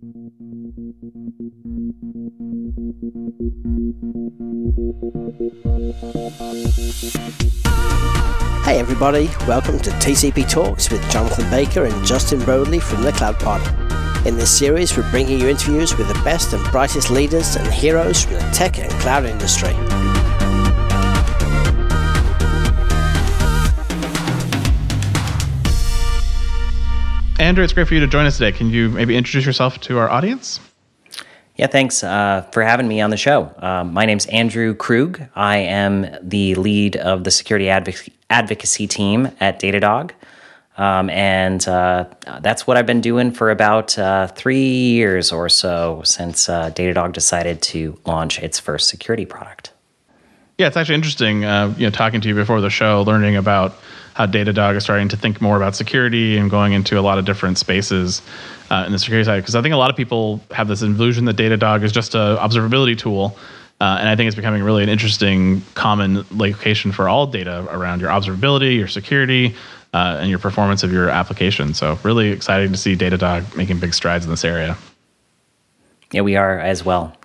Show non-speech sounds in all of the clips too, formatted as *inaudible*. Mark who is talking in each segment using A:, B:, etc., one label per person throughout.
A: Hey everybody, welcome to TCP Talks with Jonathan Baker and Justin Brodley from the Cloud Pod. In this series, we're bringing you interviews with the best and brightest leaders and heroes from the tech and cloud industry.
B: Andrew, it's great for you to join us today. Can you maybe introduce yourself to our audience?
C: Yeah, thanks uh, for having me on the show. Um, my name's Andrew Krug. I am the lead of the security advoc- advocacy team at Datadog. Um, and uh, that's what I've been doing for about uh, three years or so since uh, Datadog decided to launch its first security product.
B: Yeah, it's actually interesting. Uh, you know, talking to you before the show, learning about how Datadog is starting to think more about security and going into a lot of different spaces uh, in the security side. Because I think a lot of people have this illusion that Datadog is just an observability tool. Uh, and I think it's becoming really an interesting common location for all data around your observability, your security, uh, and your performance of your application. So, really exciting to see Datadog making big strides in this area.
C: Yeah, we are as well.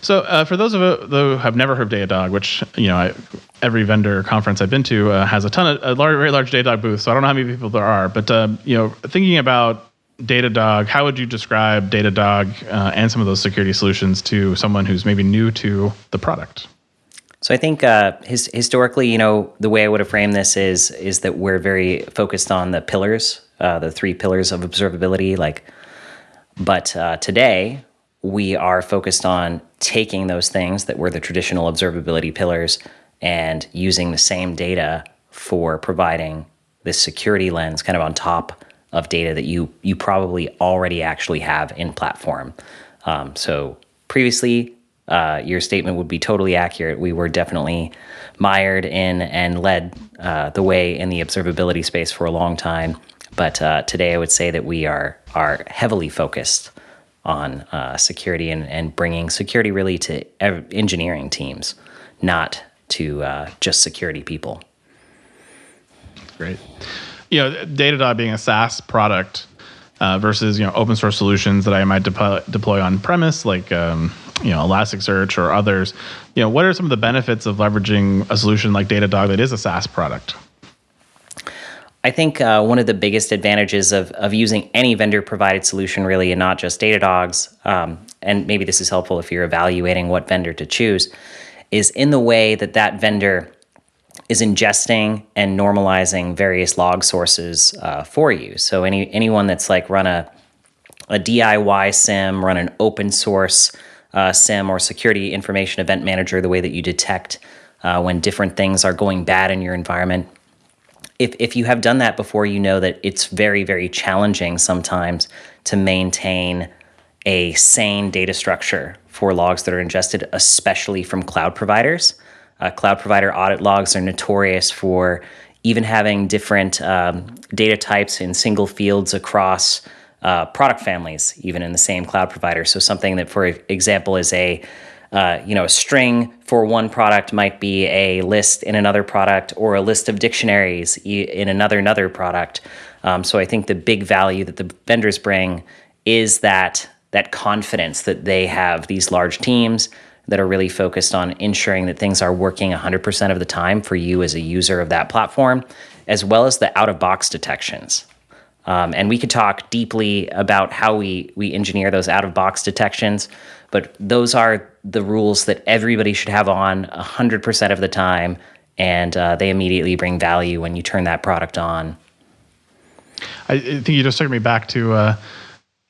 B: So, uh, for those of you who have never heard of Datadog, which you know, I, every vendor conference I've been to uh, has a ton of a large, very large Datadog booth. So I don't know how many people there are, but uh, you know, thinking about Datadog, how would you describe Datadog uh, and some of those security solutions to someone who's maybe new to the product?
C: So I think uh, his, historically, you know, the way I would have framed this is is that we're very focused on the pillars, uh, the three pillars of observability. Like, but today we are focused on taking those things that were the traditional observability pillars and using the same data for providing this security lens kind of on top of data that you you probably already actually have in platform. Um, so previously, uh, your statement would be totally accurate. We were definitely mired in and led uh, the way in the observability space for a long time. But uh, today, I would say that we are are heavily focused on uh, security and, and bringing security really to engineering teams, not to uh, just security people.
B: Great. You know, Datadog being a SaaS product uh, versus you know open source solutions that I might deploy, deploy on premise, like um, you know Elasticsearch or others. You know, what are some of the benefits of leveraging a solution like Datadog that is a SaaS product?
C: I think uh, one of the biggest advantages of, of using any vendor provided solution, really, and not just Datadog's, um, and maybe this is helpful if you're evaluating what vendor to choose, is in the way that that vendor is ingesting and normalizing various log sources uh, for you. So any anyone that's like run a a DIY SIEM, run an open source uh, SIEM or security information event manager, the way that you detect uh, when different things are going bad in your environment if, if you have done that before, you know that it's very, very challenging sometimes to maintain a sane data structure for logs that are ingested, especially from cloud providers. Uh, cloud provider audit logs are notorious for even having different um, data types in single fields across uh, product families, even in the same cloud provider. So, something that, for example, is a uh, you know, a string for one product might be a list in another product or a list of dictionaries in another another product. Um, so I think the big value that the vendors bring is that that confidence that they have these large teams that are really focused on ensuring that things are working 100% of the time for you as a user of that platform, as well as the out of box detections. Um, and we could talk deeply about how we, we engineer those out of box detections, but those are the rules that everybody should have on 100% of the time, and uh, they immediately bring value when you turn that product on.
B: I think you just took me back to uh,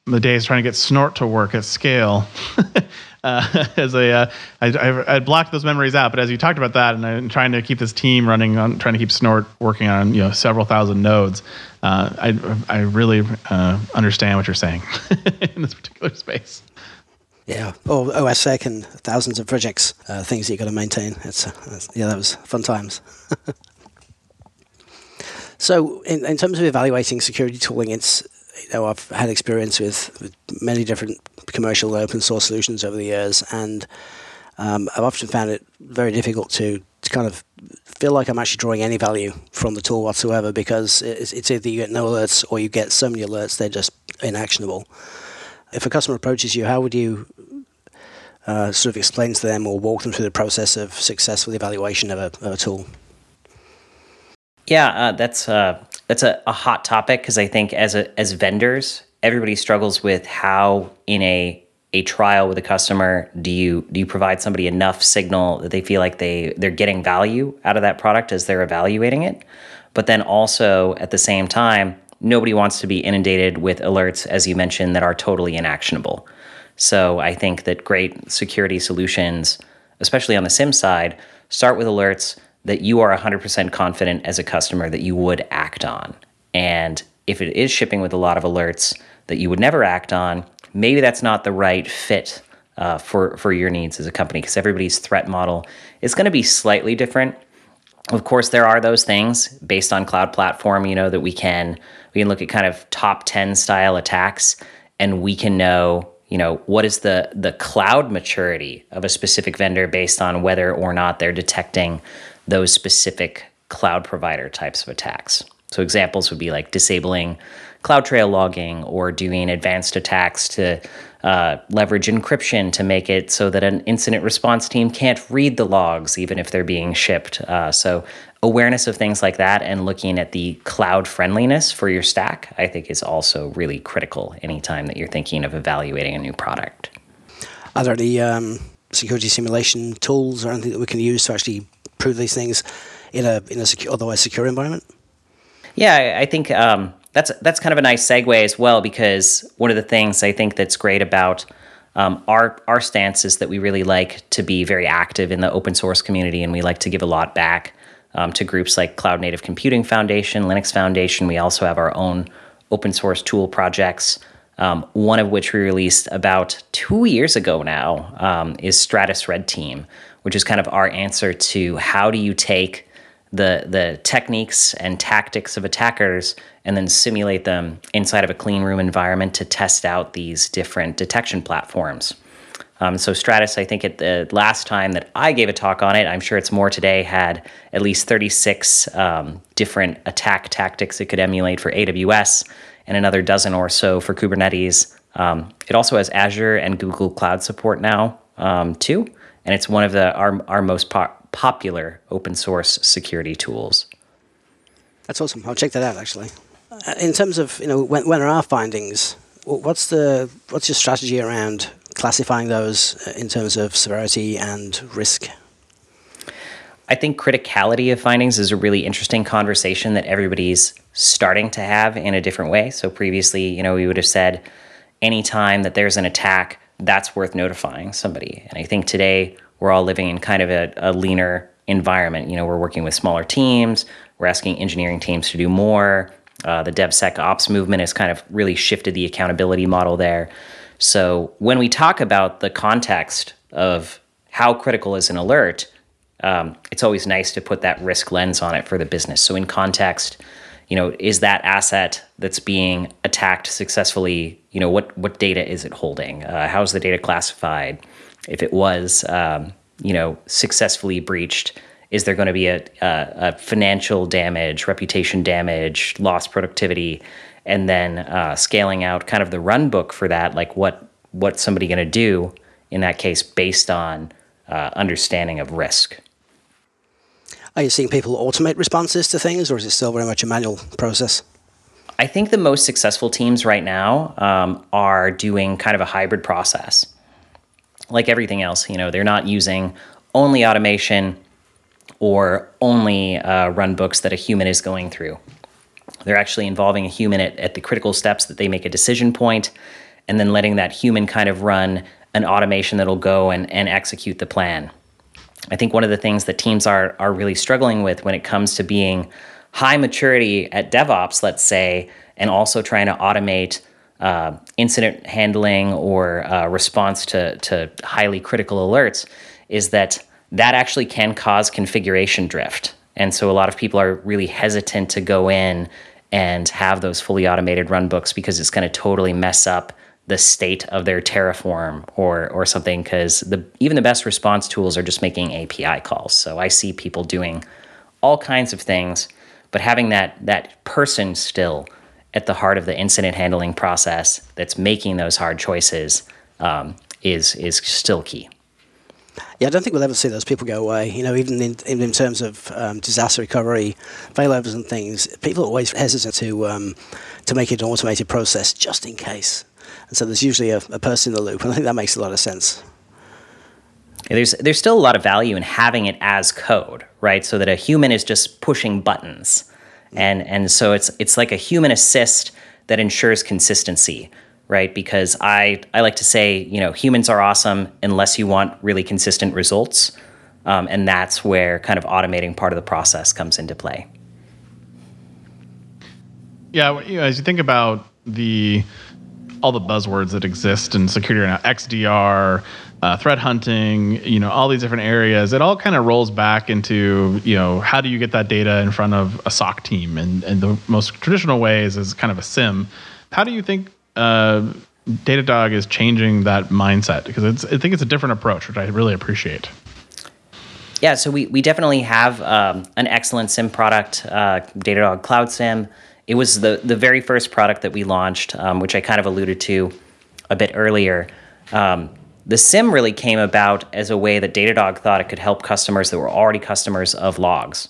B: the days trying to get Snort to work at scale. *laughs* uh, *laughs* as a, uh, I, I blocked those memories out. But as you talked about that, and I'm trying to keep this team running on, trying to keep Snort working on you know several thousand nodes, uh, I I really uh, understand what you're saying *laughs* in this particular space.
A: Yeah, or OSSEC and thousands of projects, uh, things that you got to maintain. It's, it's yeah, that was fun times. *laughs* so, in, in terms of evaluating security tooling, it's you know, I've had experience with, with many different commercial open source solutions over the years, and um, I've often found it very difficult to, to kind of feel like I'm actually drawing any value from the tool whatsoever because it's, it's either you get no alerts or you get so many alerts they're just inactionable. If a customer approaches you, how would you uh, sort of explain to them or walk them through the process of successful evaluation of a, of a tool?
C: Yeah, uh, that's uh, that's a, a hot topic because I think as a, as vendors, everybody struggles with how in a a trial with a customer do you do you provide somebody enough signal that they feel like they they're getting value out of that product as they're evaluating it? But then also at the same time nobody wants to be inundated with alerts as you mentioned that are totally inactionable. So i think that great security solutions especially on the SIEM side start with alerts that you are 100% confident as a customer that you would act on and if it is shipping with a lot of alerts that you would never act on maybe that's not the right fit uh, for for your needs as a company because everybody's threat model is going to be slightly different. Of course, there are those things based on cloud platform. You know that we can we can look at kind of top ten style attacks, and we can know you know what is the the cloud maturity of a specific vendor based on whether or not they're detecting those specific cloud provider types of attacks. So examples would be like disabling CloudTrail logging or doing advanced attacks to uh, leverage encryption to make it so that an incident response team can't read the logs even if they're being shipped. Uh, so awareness of things like that and looking at the cloud friendliness for your stack, I think, is also really critical anytime that you're thinking of evaluating a new product.
A: Are there any um, security simulation tools or anything that we can use to actually prove these things in a in a secure, otherwise secure environment?
C: Yeah, I think um, that's that's kind of a nice segue as well because one of the things I think that's great about um, our our stance is that we really like to be very active in the open source community and we like to give a lot back um, to groups like Cloud Native Computing Foundation, Linux Foundation. We also have our own open source tool projects. Um, one of which we released about two years ago now um, is Stratus Red Team, which is kind of our answer to how do you take the the techniques and tactics of attackers and then simulate them inside of a clean room environment to test out these different detection platforms. Um, so Stratus, I think at the last time that I gave a talk on it, I'm sure it's more today, had at least 36 um, different attack tactics it could emulate for AWS and another dozen or so for Kubernetes. Um, it also has Azure and Google Cloud support now um, too, and it's one of the our, our most po- popular open source security tools.
A: That's awesome. I'll check that out actually. Uh, in terms of you know when, when are our findings, what's the what's your strategy around classifying those uh, in terms of severity and risk?
C: I think criticality of findings is a really interesting conversation that everybody's starting to have in a different way. So previously, you know, we would have said anytime that there's an attack, that's worth notifying somebody. And I think today we're all living in kind of a, a leaner environment. You know, we're working with smaller teams. We're asking engineering teams to do more. Uh, the DevSecOps movement has kind of really shifted the accountability model there. So when we talk about the context of how critical is an alert, um, it's always nice to put that risk lens on it for the business. So in context, you know, is that asset that's being attacked successful?ly You know, what what data is it holding? Uh, how's the data classified? if it was, um, you know, successfully breached, is there going to be a, a, a, financial damage, reputation damage, lost productivity, and then uh, scaling out kind of the run book for that, like what what's somebody going to do in that case based on uh, understanding of risk.
A: Are you seeing people automate responses to things, or is it still very much a manual process?
C: I think the most successful teams right now um, are doing kind of a hybrid process like everything else, you know, they're not using only automation or only uh, run books that a human is going through. They're actually involving a human at, at the critical steps that they make a decision point and then letting that human kind of run an automation that'll go and, and execute the plan. I think one of the things that teams are, are really struggling with when it comes to being high maturity at DevOps, let's say, and also trying to automate uh, incident handling or uh, response to, to highly critical alerts is that that actually can cause configuration drift. And so a lot of people are really hesitant to go in and have those fully automated run books because it's going to totally mess up the state of their Terraform or or something because the even the best response tools are just making API calls. So I see people doing all kinds of things, but having that that person still at the heart of the incident handling process that's making those hard choices um, is is still key.
A: Yeah, I don't think we'll ever see those people go away. You know, even in, in terms of um, disaster recovery, failovers and things, people are always hesitant to um, to make it an automated process just in case. And so there's usually a, a person in the loop, and I think that makes a lot of sense.
C: There's there's still a lot of value in having it as code, right? So that a human is just pushing buttons, and and so it's it's like a human assist that ensures consistency, right? Because I I like to say, you know, humans are awesome unless you want really consistent results, um, and that's where kind of automating part of the process comes into play.
B: Yeah, you know, as you think about the all the buzzwords that exist in security right now, XDR, uh, threat hunting, you know, all these different areas, it all kind of rolls back into, you know, how do you get that data in front of a SOC team? And, and the most traditional ways is kind of a SIEM. How do you think uh, Datadog is changing that mindset? Because I think it's a different approach, which I really appreciate.
C: Yeah, so we, we definitely have um, an excellent SIEM product, uh, Datadog Cloud SIEM. It was the, the very first product that we launched, um, which I kind of alluded to a bit earlier. Um, the SIEM really came about as a way that Datadog thought it could help customers that were already customers of logs.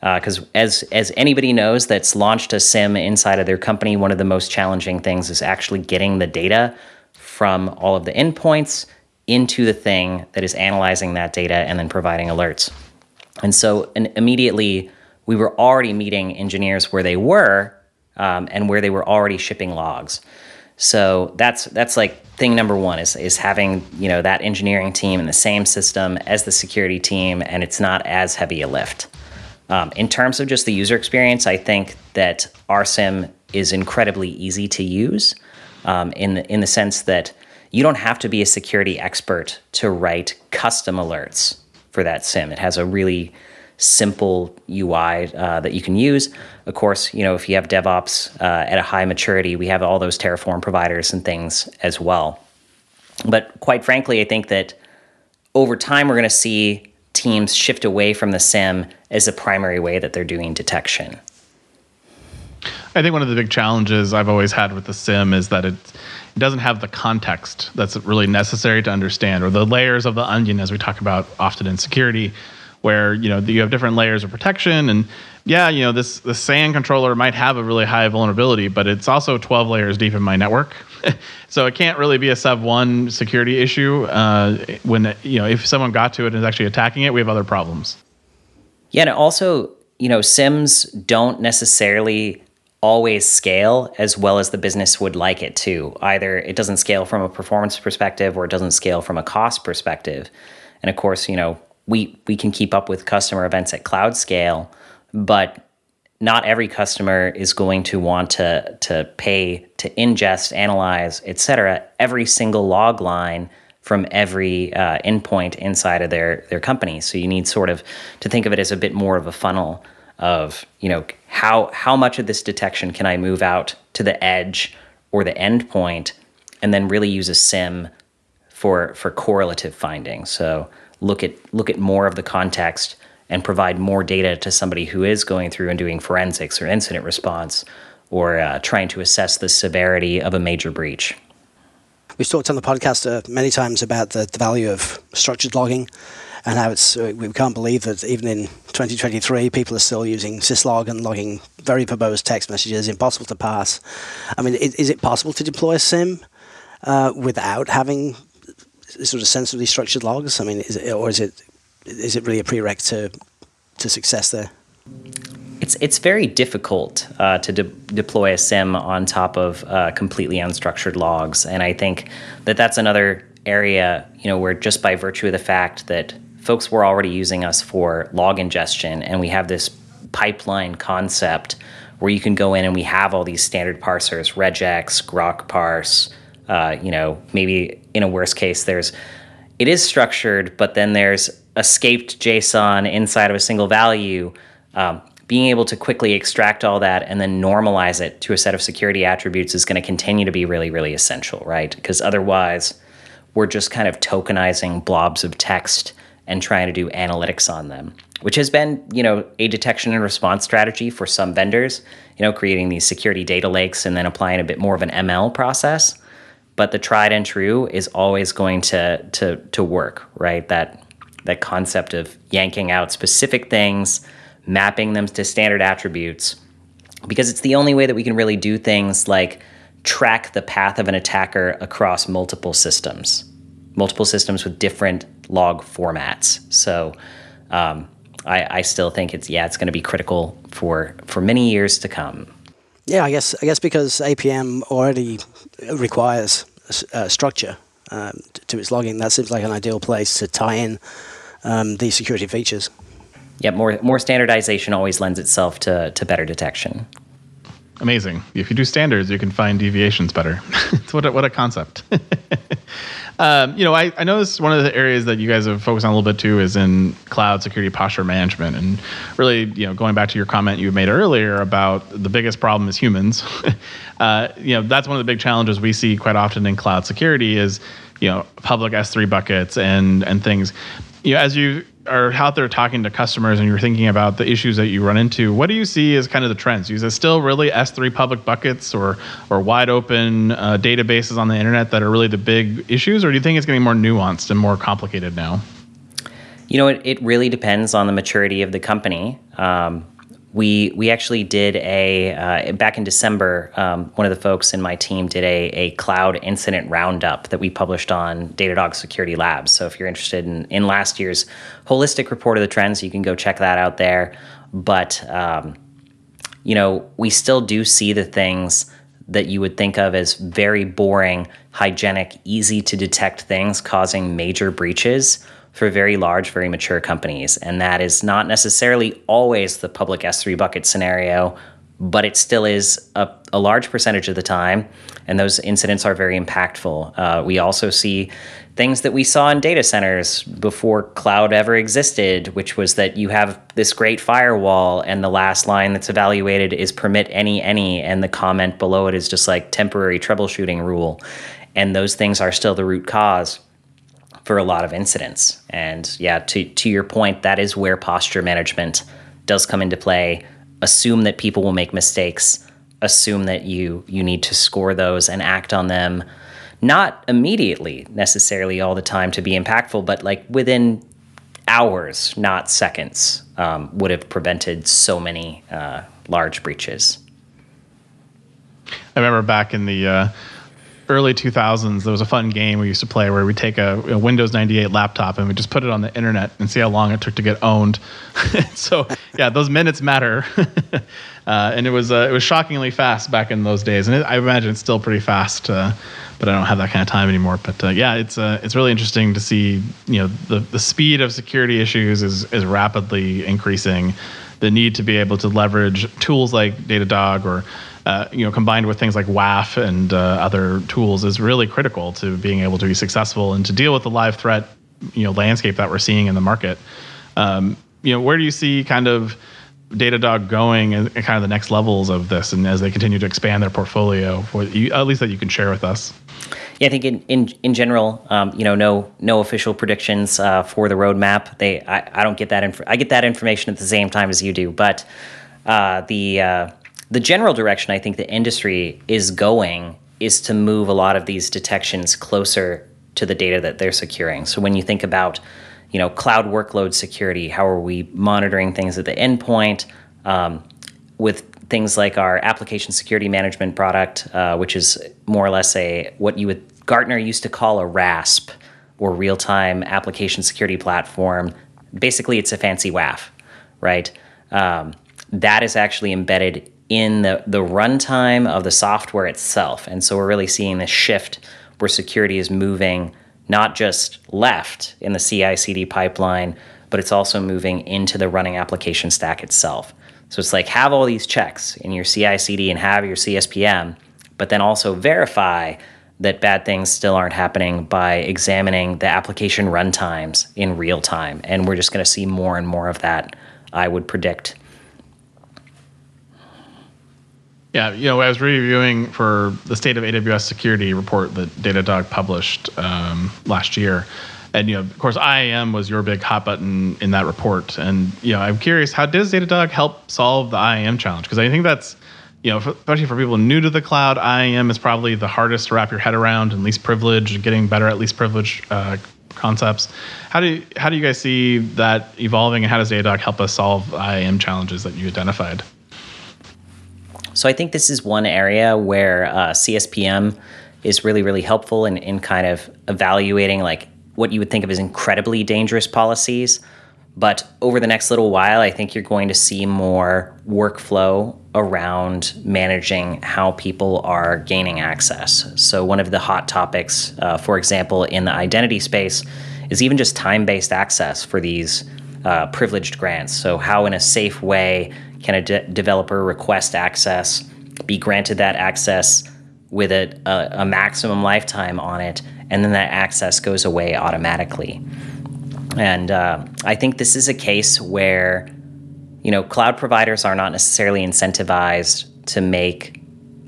C: Because uh, as as anybody knows that's launched a SIEM inside of their company, one of the most challenging things is actually getting the data from all of the endpoints into the thing that is analyzing that data and then providing alerts. And so and immediately we were already meeting engineers where they were um, and where they were already shipping logs. So that's that's like thing number one is is having you know that engineering team in the same system as the security team, and it's not as heavy a lift. Um, in terms of just the user experience, I think that our SIEM is incredibly easy to use um, in the, in the sense that you don't have to be a security expert to write custom alerts for that SIEM. It has a really simple UI uh, that you can use. Of course, you know if you have DevOps uh, at a high maturity, we have all those Terraform providers and things as well. But quite frankly, I think that over time we're going to see teams shift away from the SIEM as the primary way that they're doing detection.
B: I think one of the big challenges I've always had with the SIEM is that it, it doesn't have the context that's really necessary to understand, or the layers of the onion, as we talk about often in security, where you know you have different layers of protection. And yeah you know this the SAN controller might have a really high vulnerability but it's also 12 layers deep in my network. *laughs* So it can't really be a sub one security issue uh, when you know if someone got to it and is actually attacking it we have other problems.
C: Yeah and also you know SIEMs don't necessarily always scale as well as the business would like it to. Either it doesn't scale from a performance perspective or it doesn't scale from a cost perspective. And of course you know we we can keep up with customer events at cloud scale, but not every customer is going to want to to pay to ingest, analyze, et cetera, every single log line from every uh, endpoint inside of their their company. So you need sort of to think of it as a bit more of a funnel of you know how how much of this detection can I move out to the edge or the endpoint, and then really use a SIEM for for correlative finding. So look at look at more of the context and provide more data to somebody who is going through and doing forensics or incident response or uh, trying to assess the severity of a major breach.
A: We've talked on the podcast uh, many times about the, the, value of structured logging and how it's we can't believe that even in 2023 people are still using syslog and logging very verbose text messages impossible to pass. I mean, is, is it possible to deploy a SIEM? uh, without having sort of sensibly structured logs? I mean, is it, or is it is it really a prereq to to success there?
C: It's it's very difficult uh, to de- deploy a SIEM on top of uh, completely unstructured logs, and I think that that's another area you know where just by virtue of the fact that folks were already using us for log ingestion, and we have this pipeline concept where you can go in and we have all these standard parsers, regex, grok parse, uh, you know, maybe in a worst case, there's it is structured, but then there's escaped JSON inside of a single value. Um, being able to quickly extract all that and then normalize it to a set of security attributes is going to continue to be really, really essential, right? Because otherwise, we're just kind of tokenizing blobs of text and trying to do analytics on them, which has been, you know, a detection and response strategy for some vendors, you know, creating these security data lakes and then applying a bit more of an ML process. But the tried and true is always going to to to work, right? That that concept of yanking out specific things mapping them to standard attributes, because it's the only way that we can really do things like track the path of an attacker across multiple systems, multiple systems with different log formats. So um, I, I still think it's yeah, it's going to be critical for for many years to come.
A: Yeah, I guess I guess because APM already requires a, structure um, to its logging, that seems like an ideal place to tie in um, these security features.
C: Yep, more more standardization always lends itself to to better detection.
B: Amazing. If you do standards, you can find deviations better. *laughs* what a, what a concept. *laughs* um, you know, I, I this one of the areas that you guys have focused on a little bit too is in cloud security posture management, and really, you know, going back to your comment you made earlier about the biggest problem is humans. *laughs* uh, you know, that's one of the big challenges we see quite often in cloud security is you know public S3 buckets and and things. You know, as you are out there talking to customers and you're thinking about the issues that you run into, what do you see as kind of the trends? Is it still really S3 public buckets or or wide open uh, databases on the internet that are really the big issues, or do you think it's getting more nuanced and more complicated now?
C: You know, it, it really depends on the maturity of the company. Um, we we actually did a uh, back in December. Um, one of the folks in my team did a a cloud incident roundup that we published on Datadog Security Labs. So if you're interested in in last year's holistic report of the trends, you can go check that out there. But um, you know, we still do see the things that you would think of as very boring, hygienic, easy to detect things causing major breaches for very large, very mature companies. And that is not necessarily always the public S3 bucket scenario, but it still is a, a large percentage of the time. And those incidents are very impactful. Uh, we also see things that we saw in data centers before cloud ever existed, which was that you have this great firewall, and the last line that's evaluated is permit any, any, and the comment below it is just like temporary troubleshooting rule. And those things are still the root cause for a lot of incidents. And yeah, to, to your point, that is where posture management does come into play. Assume that people will make mistakes. Assume that you you need to score those and act on them, not immediately necessarily all the time to be impactful, but like within hours, not seconds, um, would have prevented so many uh, large breaches.
B: I remember back in the uh, early 2000s, there was a fun game we used to play where we take a, a, Windows 98 laptop and we just put it on the internet and see how long it took to get owned. *laughs* so yeah, those minutes matter. *laughs* uh, and it was uh, it was shockingly fast back in those days, and it, I imagine it's still pretty fast. Uh, but I don't have that kind of time anymore. But uh, yeah, it's uh, it's really interesting to see you know the the speed of security issues is is rapidly increasing. The need to be able to leverage tools like Datadog or uh, you know, combined with things like WAF and uh, other tools, is really critical to being able to be successful and to deal with the live threat, you know, landscape that we're seeing in the market. Um, you know, where do you see kind of Datadog going and kind of the next levels of this, and as they continue to expand their portfolio, for you, at least that you can share with us?
C: Yeah, I think in in, in general, um, you know, no no official predictions uh, for the roadmap. They I, I don't get that inf- I get that information at the same time as you do, but uh, the uh, the general direction I think the industry is going is to move a lot of these detections closer to the data that they're securing. So when you think about, you know, cloud workload security, how are we monitoring things at the endpoint? Um, with things like our application security management product, uh, which is more or less a what you would Gartner used to call a RASP or real time application security platform. Basically, it's a fancy WAF, right? Um, that is actually embedded in the, the runtime of the software itself. And so we're really seeing this shift where security is moving not just left in the CI CD pipeline, but it's also moving into the running application stack itself. So it's like have all these checks in your CI CD and have your CSPM, but then also verify that bad things still aren't happening by examining the application runtimes in real time. And we're just going to see more and more of that, I would predict
B: Yeah, you know, I was reviewing for the state of AWS security report that Datadog published um, last year. And you know, of course, IAM was your big hot button in that report. And you know, I'm curious, how does Datadog help solve the IAM challenge? Because I think that's, you know, especially for people new to the cloud, IAM is probably the hardest to wrap your head around, and least privilege, getting better at least privilege uh, concepts. How do you, how do you guys see that evolving, and how does Datadog help us solve IAM challenges that you identified?
C: So I think this is one area where uh, CSPM is really, really helpful in, in kind of evaluating like what you would think of as incredibly dangerous policies. But over the next little while, I think you're going to see more workflow around managing how people are gaining access. So, one of the hot topics, uh, for example, in the identity space, is even just time based access for these uh, privileged grants. So, how in a safe way can a de- developer request access, be granted that access with a, a, a maximum lifetime on it, and then that access goes away automatically? And uh, I think this is a case where, you know, cloud providers are not necessarily incentivized to make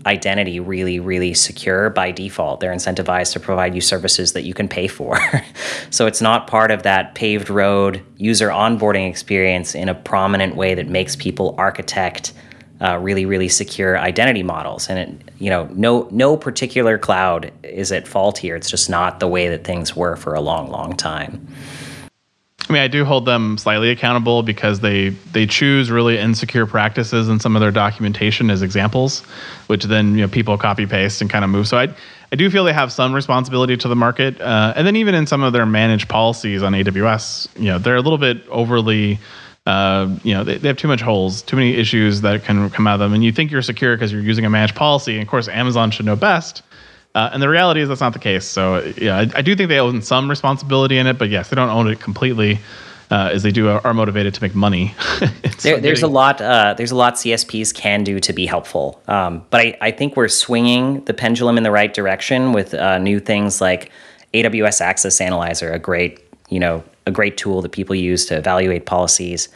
C: identity really, really secure by default. They're incentivized to provide you services that you can pay for. *laughs* so it's not part of that paved road user onboarding experience in a prominent way that makes people architect uh, really, really secure identity models. And it, you know, no no particular cloud is at fault here. It's just not the way that things were for a long, long time.
B: I mean, I do hold them slightly accountable because they they choose really insecure practices in some of their documentation as examples, which then you know people copy paste and kind of move. So I I do feel they have some responsibility to the market, uh, and then even in some of their managed policies on AWS, you know, they're a little bit overly. Uh, you know, they, they have too much holes, too many issues that can come out of them. And you think you're secure because you're using a managed policy. And of course, Amazon should know best. Uh, and the reality is that's not the case. So yeah, I, I, do think they own some responsibility in it, but yes, they don't own it completely. Uh, as they do are, motivated to make money. *laughs*
C: there, there's a lot. Uh, there's a lot CSPs can do to be helpful, um, but I, I, think we're swinging the pendulum in the right direction with uh, new things like AWS Access Analyzer, a great you know a great tool that people use to evaluate policies.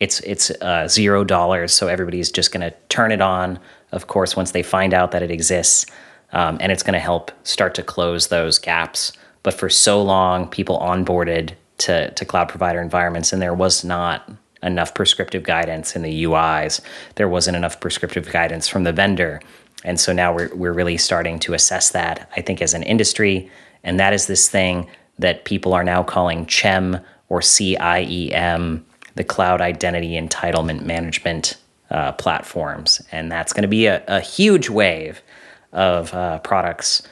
C: It's it's uh, zero dollars, so everybody's just going to turn it on. Of course, once they find out that it exists um, and it's going to help start to close those gaps. But for so long, people onboarded to, to cloud provider environments, and there was not enough prescriptive guidance in the UIs. There wasn't enough prescriptive guidance from the vendor. And so now we're, we're really starting to assess that, I think, as an industry. And that is this thing that people are now calling CHEM or CIEM, the Cloud Identity Entitlement Management uh, platforms. And that's going to be a, a huge wave of uh, products,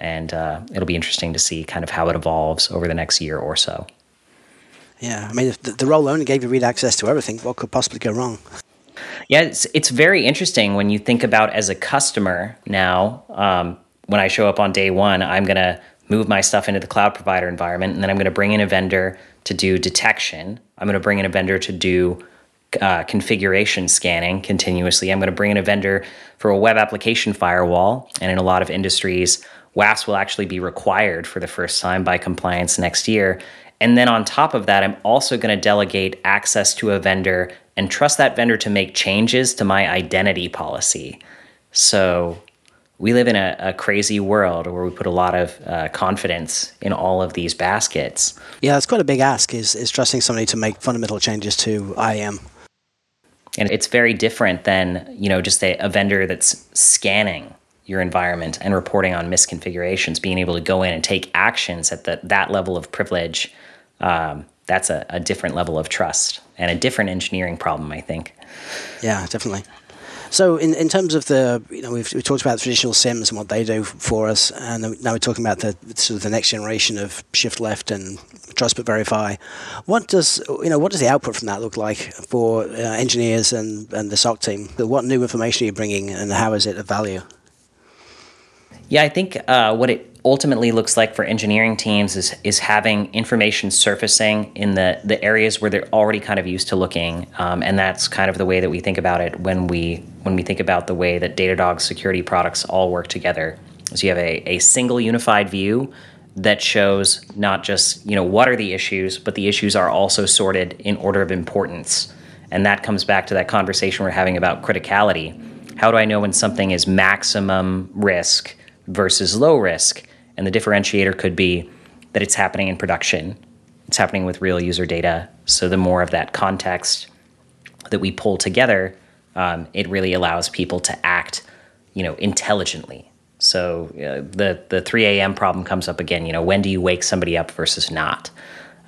C: and uh, it'll be interesting to see kind of how it evolves over the next year or so.
A: Yeah, I mean, if the, the role only gave you read access to everything, what could possibly go wrong?
C: Yeah, it's it's very interesting when you think about as a customer now. Um, when I show up on day one, I'm gonna move my stuff into the cloud provider environment, and then I'm gonna bring in a vendor to do detection. I'm gonna bring in a vendor to do uh, configuration scanning continuously. I'm going to bring in a vendor for a web application firewall. And in a lot of industries, WAF will actually be required for the first time by compliance next year. And then on top of that, I'm also going to delegate access to a vendor and trust that vendor to make changes to my identity policy. So we live in a, a crazy world where we put a lot of uh, confidence in all of these baskets.
A: Yeah, it's quite a big ask is, is trusting somebody to make fundamental changes to IAM
C: and it's very different than you know just a, a vendor that's scanning your environment and reporting on misconfigurations being able to go in and take actions at the, that level of privilege um, that's a, a different level of trust and a different engineering problem i think.
A: Yeah definitely so, in, in terms of the, you know, we've, we talked about traditional SIEMs and what they do for us, and now we're talking about the sort of the next generation of shift left and trust but verify. What does, you know, what does the output from that look like for uh, engineers and, and the SOC team? What new information are you bringing, and how is it of value?
C: Yeah, I think uh, what it ultimately looks like for engineering teams is is having information surfacing in the the areas where they're already kind of used to looking, um, and that's kind of the way that we think about it when we when we think about the way that Datadog security products all work together. So you have a, a single unified view that shows not just you know what are the issues, but the issues are also sorted in order of importance, and that comes back to that conversation we're having about criticality how do I know when something is maximum risk versus low risk? And the differentiator could be that it's happening in production, it's happening with real user data. So the more of that context that we pull together, um, it really allows people to act, you know, intelligently. So uh, the the 3 a.m. problem comes up again. You know, when do you wake somebody up versus not?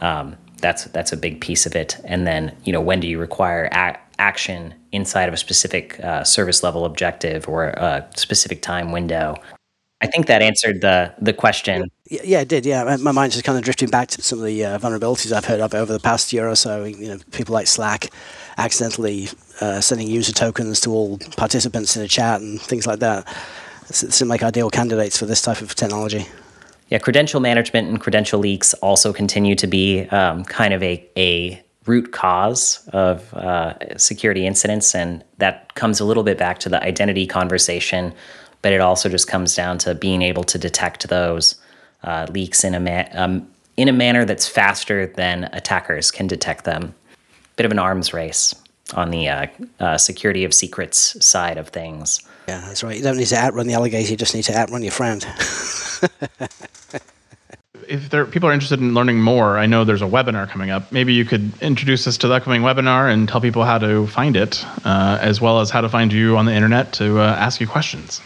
C: Um, that's that's a big piece of it. And then you know, when do you require a- action inside of a specific uh, service level objective or a specific time window? I think that answered the the question.
A: Yeah, it did. Yeah, my mind's just kind of drifting back to some of the uh, vulnerabilities I've heard of over the past year or so. You know, people like Slack accidentally uh, sending user tokens to all participants in a chat and things like that. It seem like ideal candidates for this type of technology.
C: Yeah, credential management and credential leaks also continue to be um, kind of a, a root cause of uh, security incidents, and that comes a little bit back to the identity conversation, but it also just comes down to being able to detect those uh, leaks in a ma- um, in a manner that's faster than attackers can detect them. Bit of an arms race on the uh, uh security of secrets side of things.
A: Yeah, that's right. You don't need to outrun the alligator; you just need to outrun your friend. *laughs*
B: if there people are interested in learning more, I know there's a webinar coming up. Maybe you could introduce us to the upcoming webinar and tell people how to find it, uh, as well as how to find you on the internet to uh, ask you questions.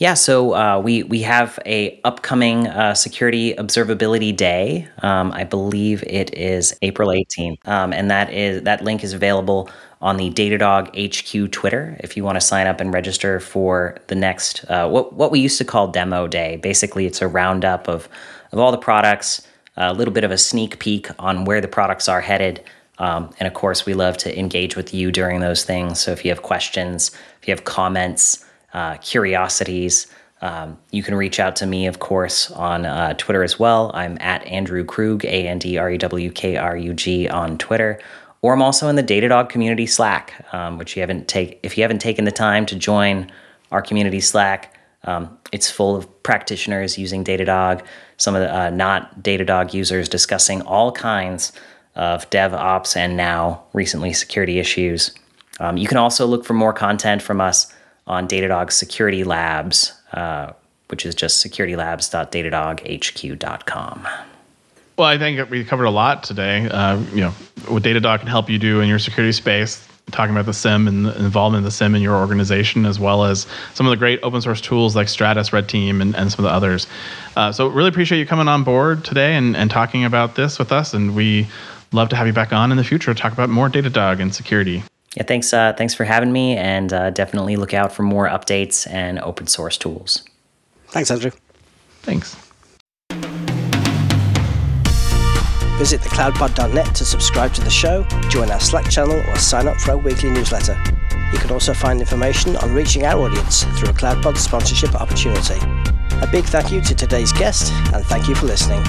C: Yeah, so uh, we we have a upcoming uh, security observability day. Um, I believe it is April 18th, um, and that is that link is available on the Datadog HQ Twitter if you want to sign up and register for the next uh, what what we used to call demo day. Basically, it's a roundup of of all the products, a little bit of a sneak peek on where the products are headed. Um, and of course, we love to engage with you during those things. So if you have questions, if you have comments uh, curiosities. Um, you can reach out to me, of course, on uh, Twitter as well. I'm at Andrew Krug, A N D R E W K R U G on Twitter. Or I'm also in the Datadog community Slack, um, which you haven't take if you haven't taken the time to join our community Slack. Um, it's full of practitioners using Datadog, some of the uh, not Datadog users discussing all kinds of DevOps and now recently security issues. Um, you can also look for more content from us on Datadog Security Labs, uh, which is just securitylabs.datadoghq.com.
B: Well, I think we covered a lot today. Uh, you know, what Datadog can help you do in your security space, talking about the SIEM and the involvement of the SIEM in your organization, as well as some of the great open source tools like Stratus, Red Team, and, and some of the others. Uh, so, really appreciate you coming on board today and, and talking about this with us. And we love to have you back on in the future to talk about more Datadog and security.
C: Yeah, thanks. Uh, thanks for having me, and uh, definitely look out for more updates and open source tools.
A: Thanks, Andrew.
B: Thanks.
A: Visit thecloudpod.net to subscribe to the show, join our Slack channel, or sign up for our weekly newsletter. You can also find information on reaching our audience through a CloudPod sponsorship opportunity. A big thank you to today's guest, and thank you for listening.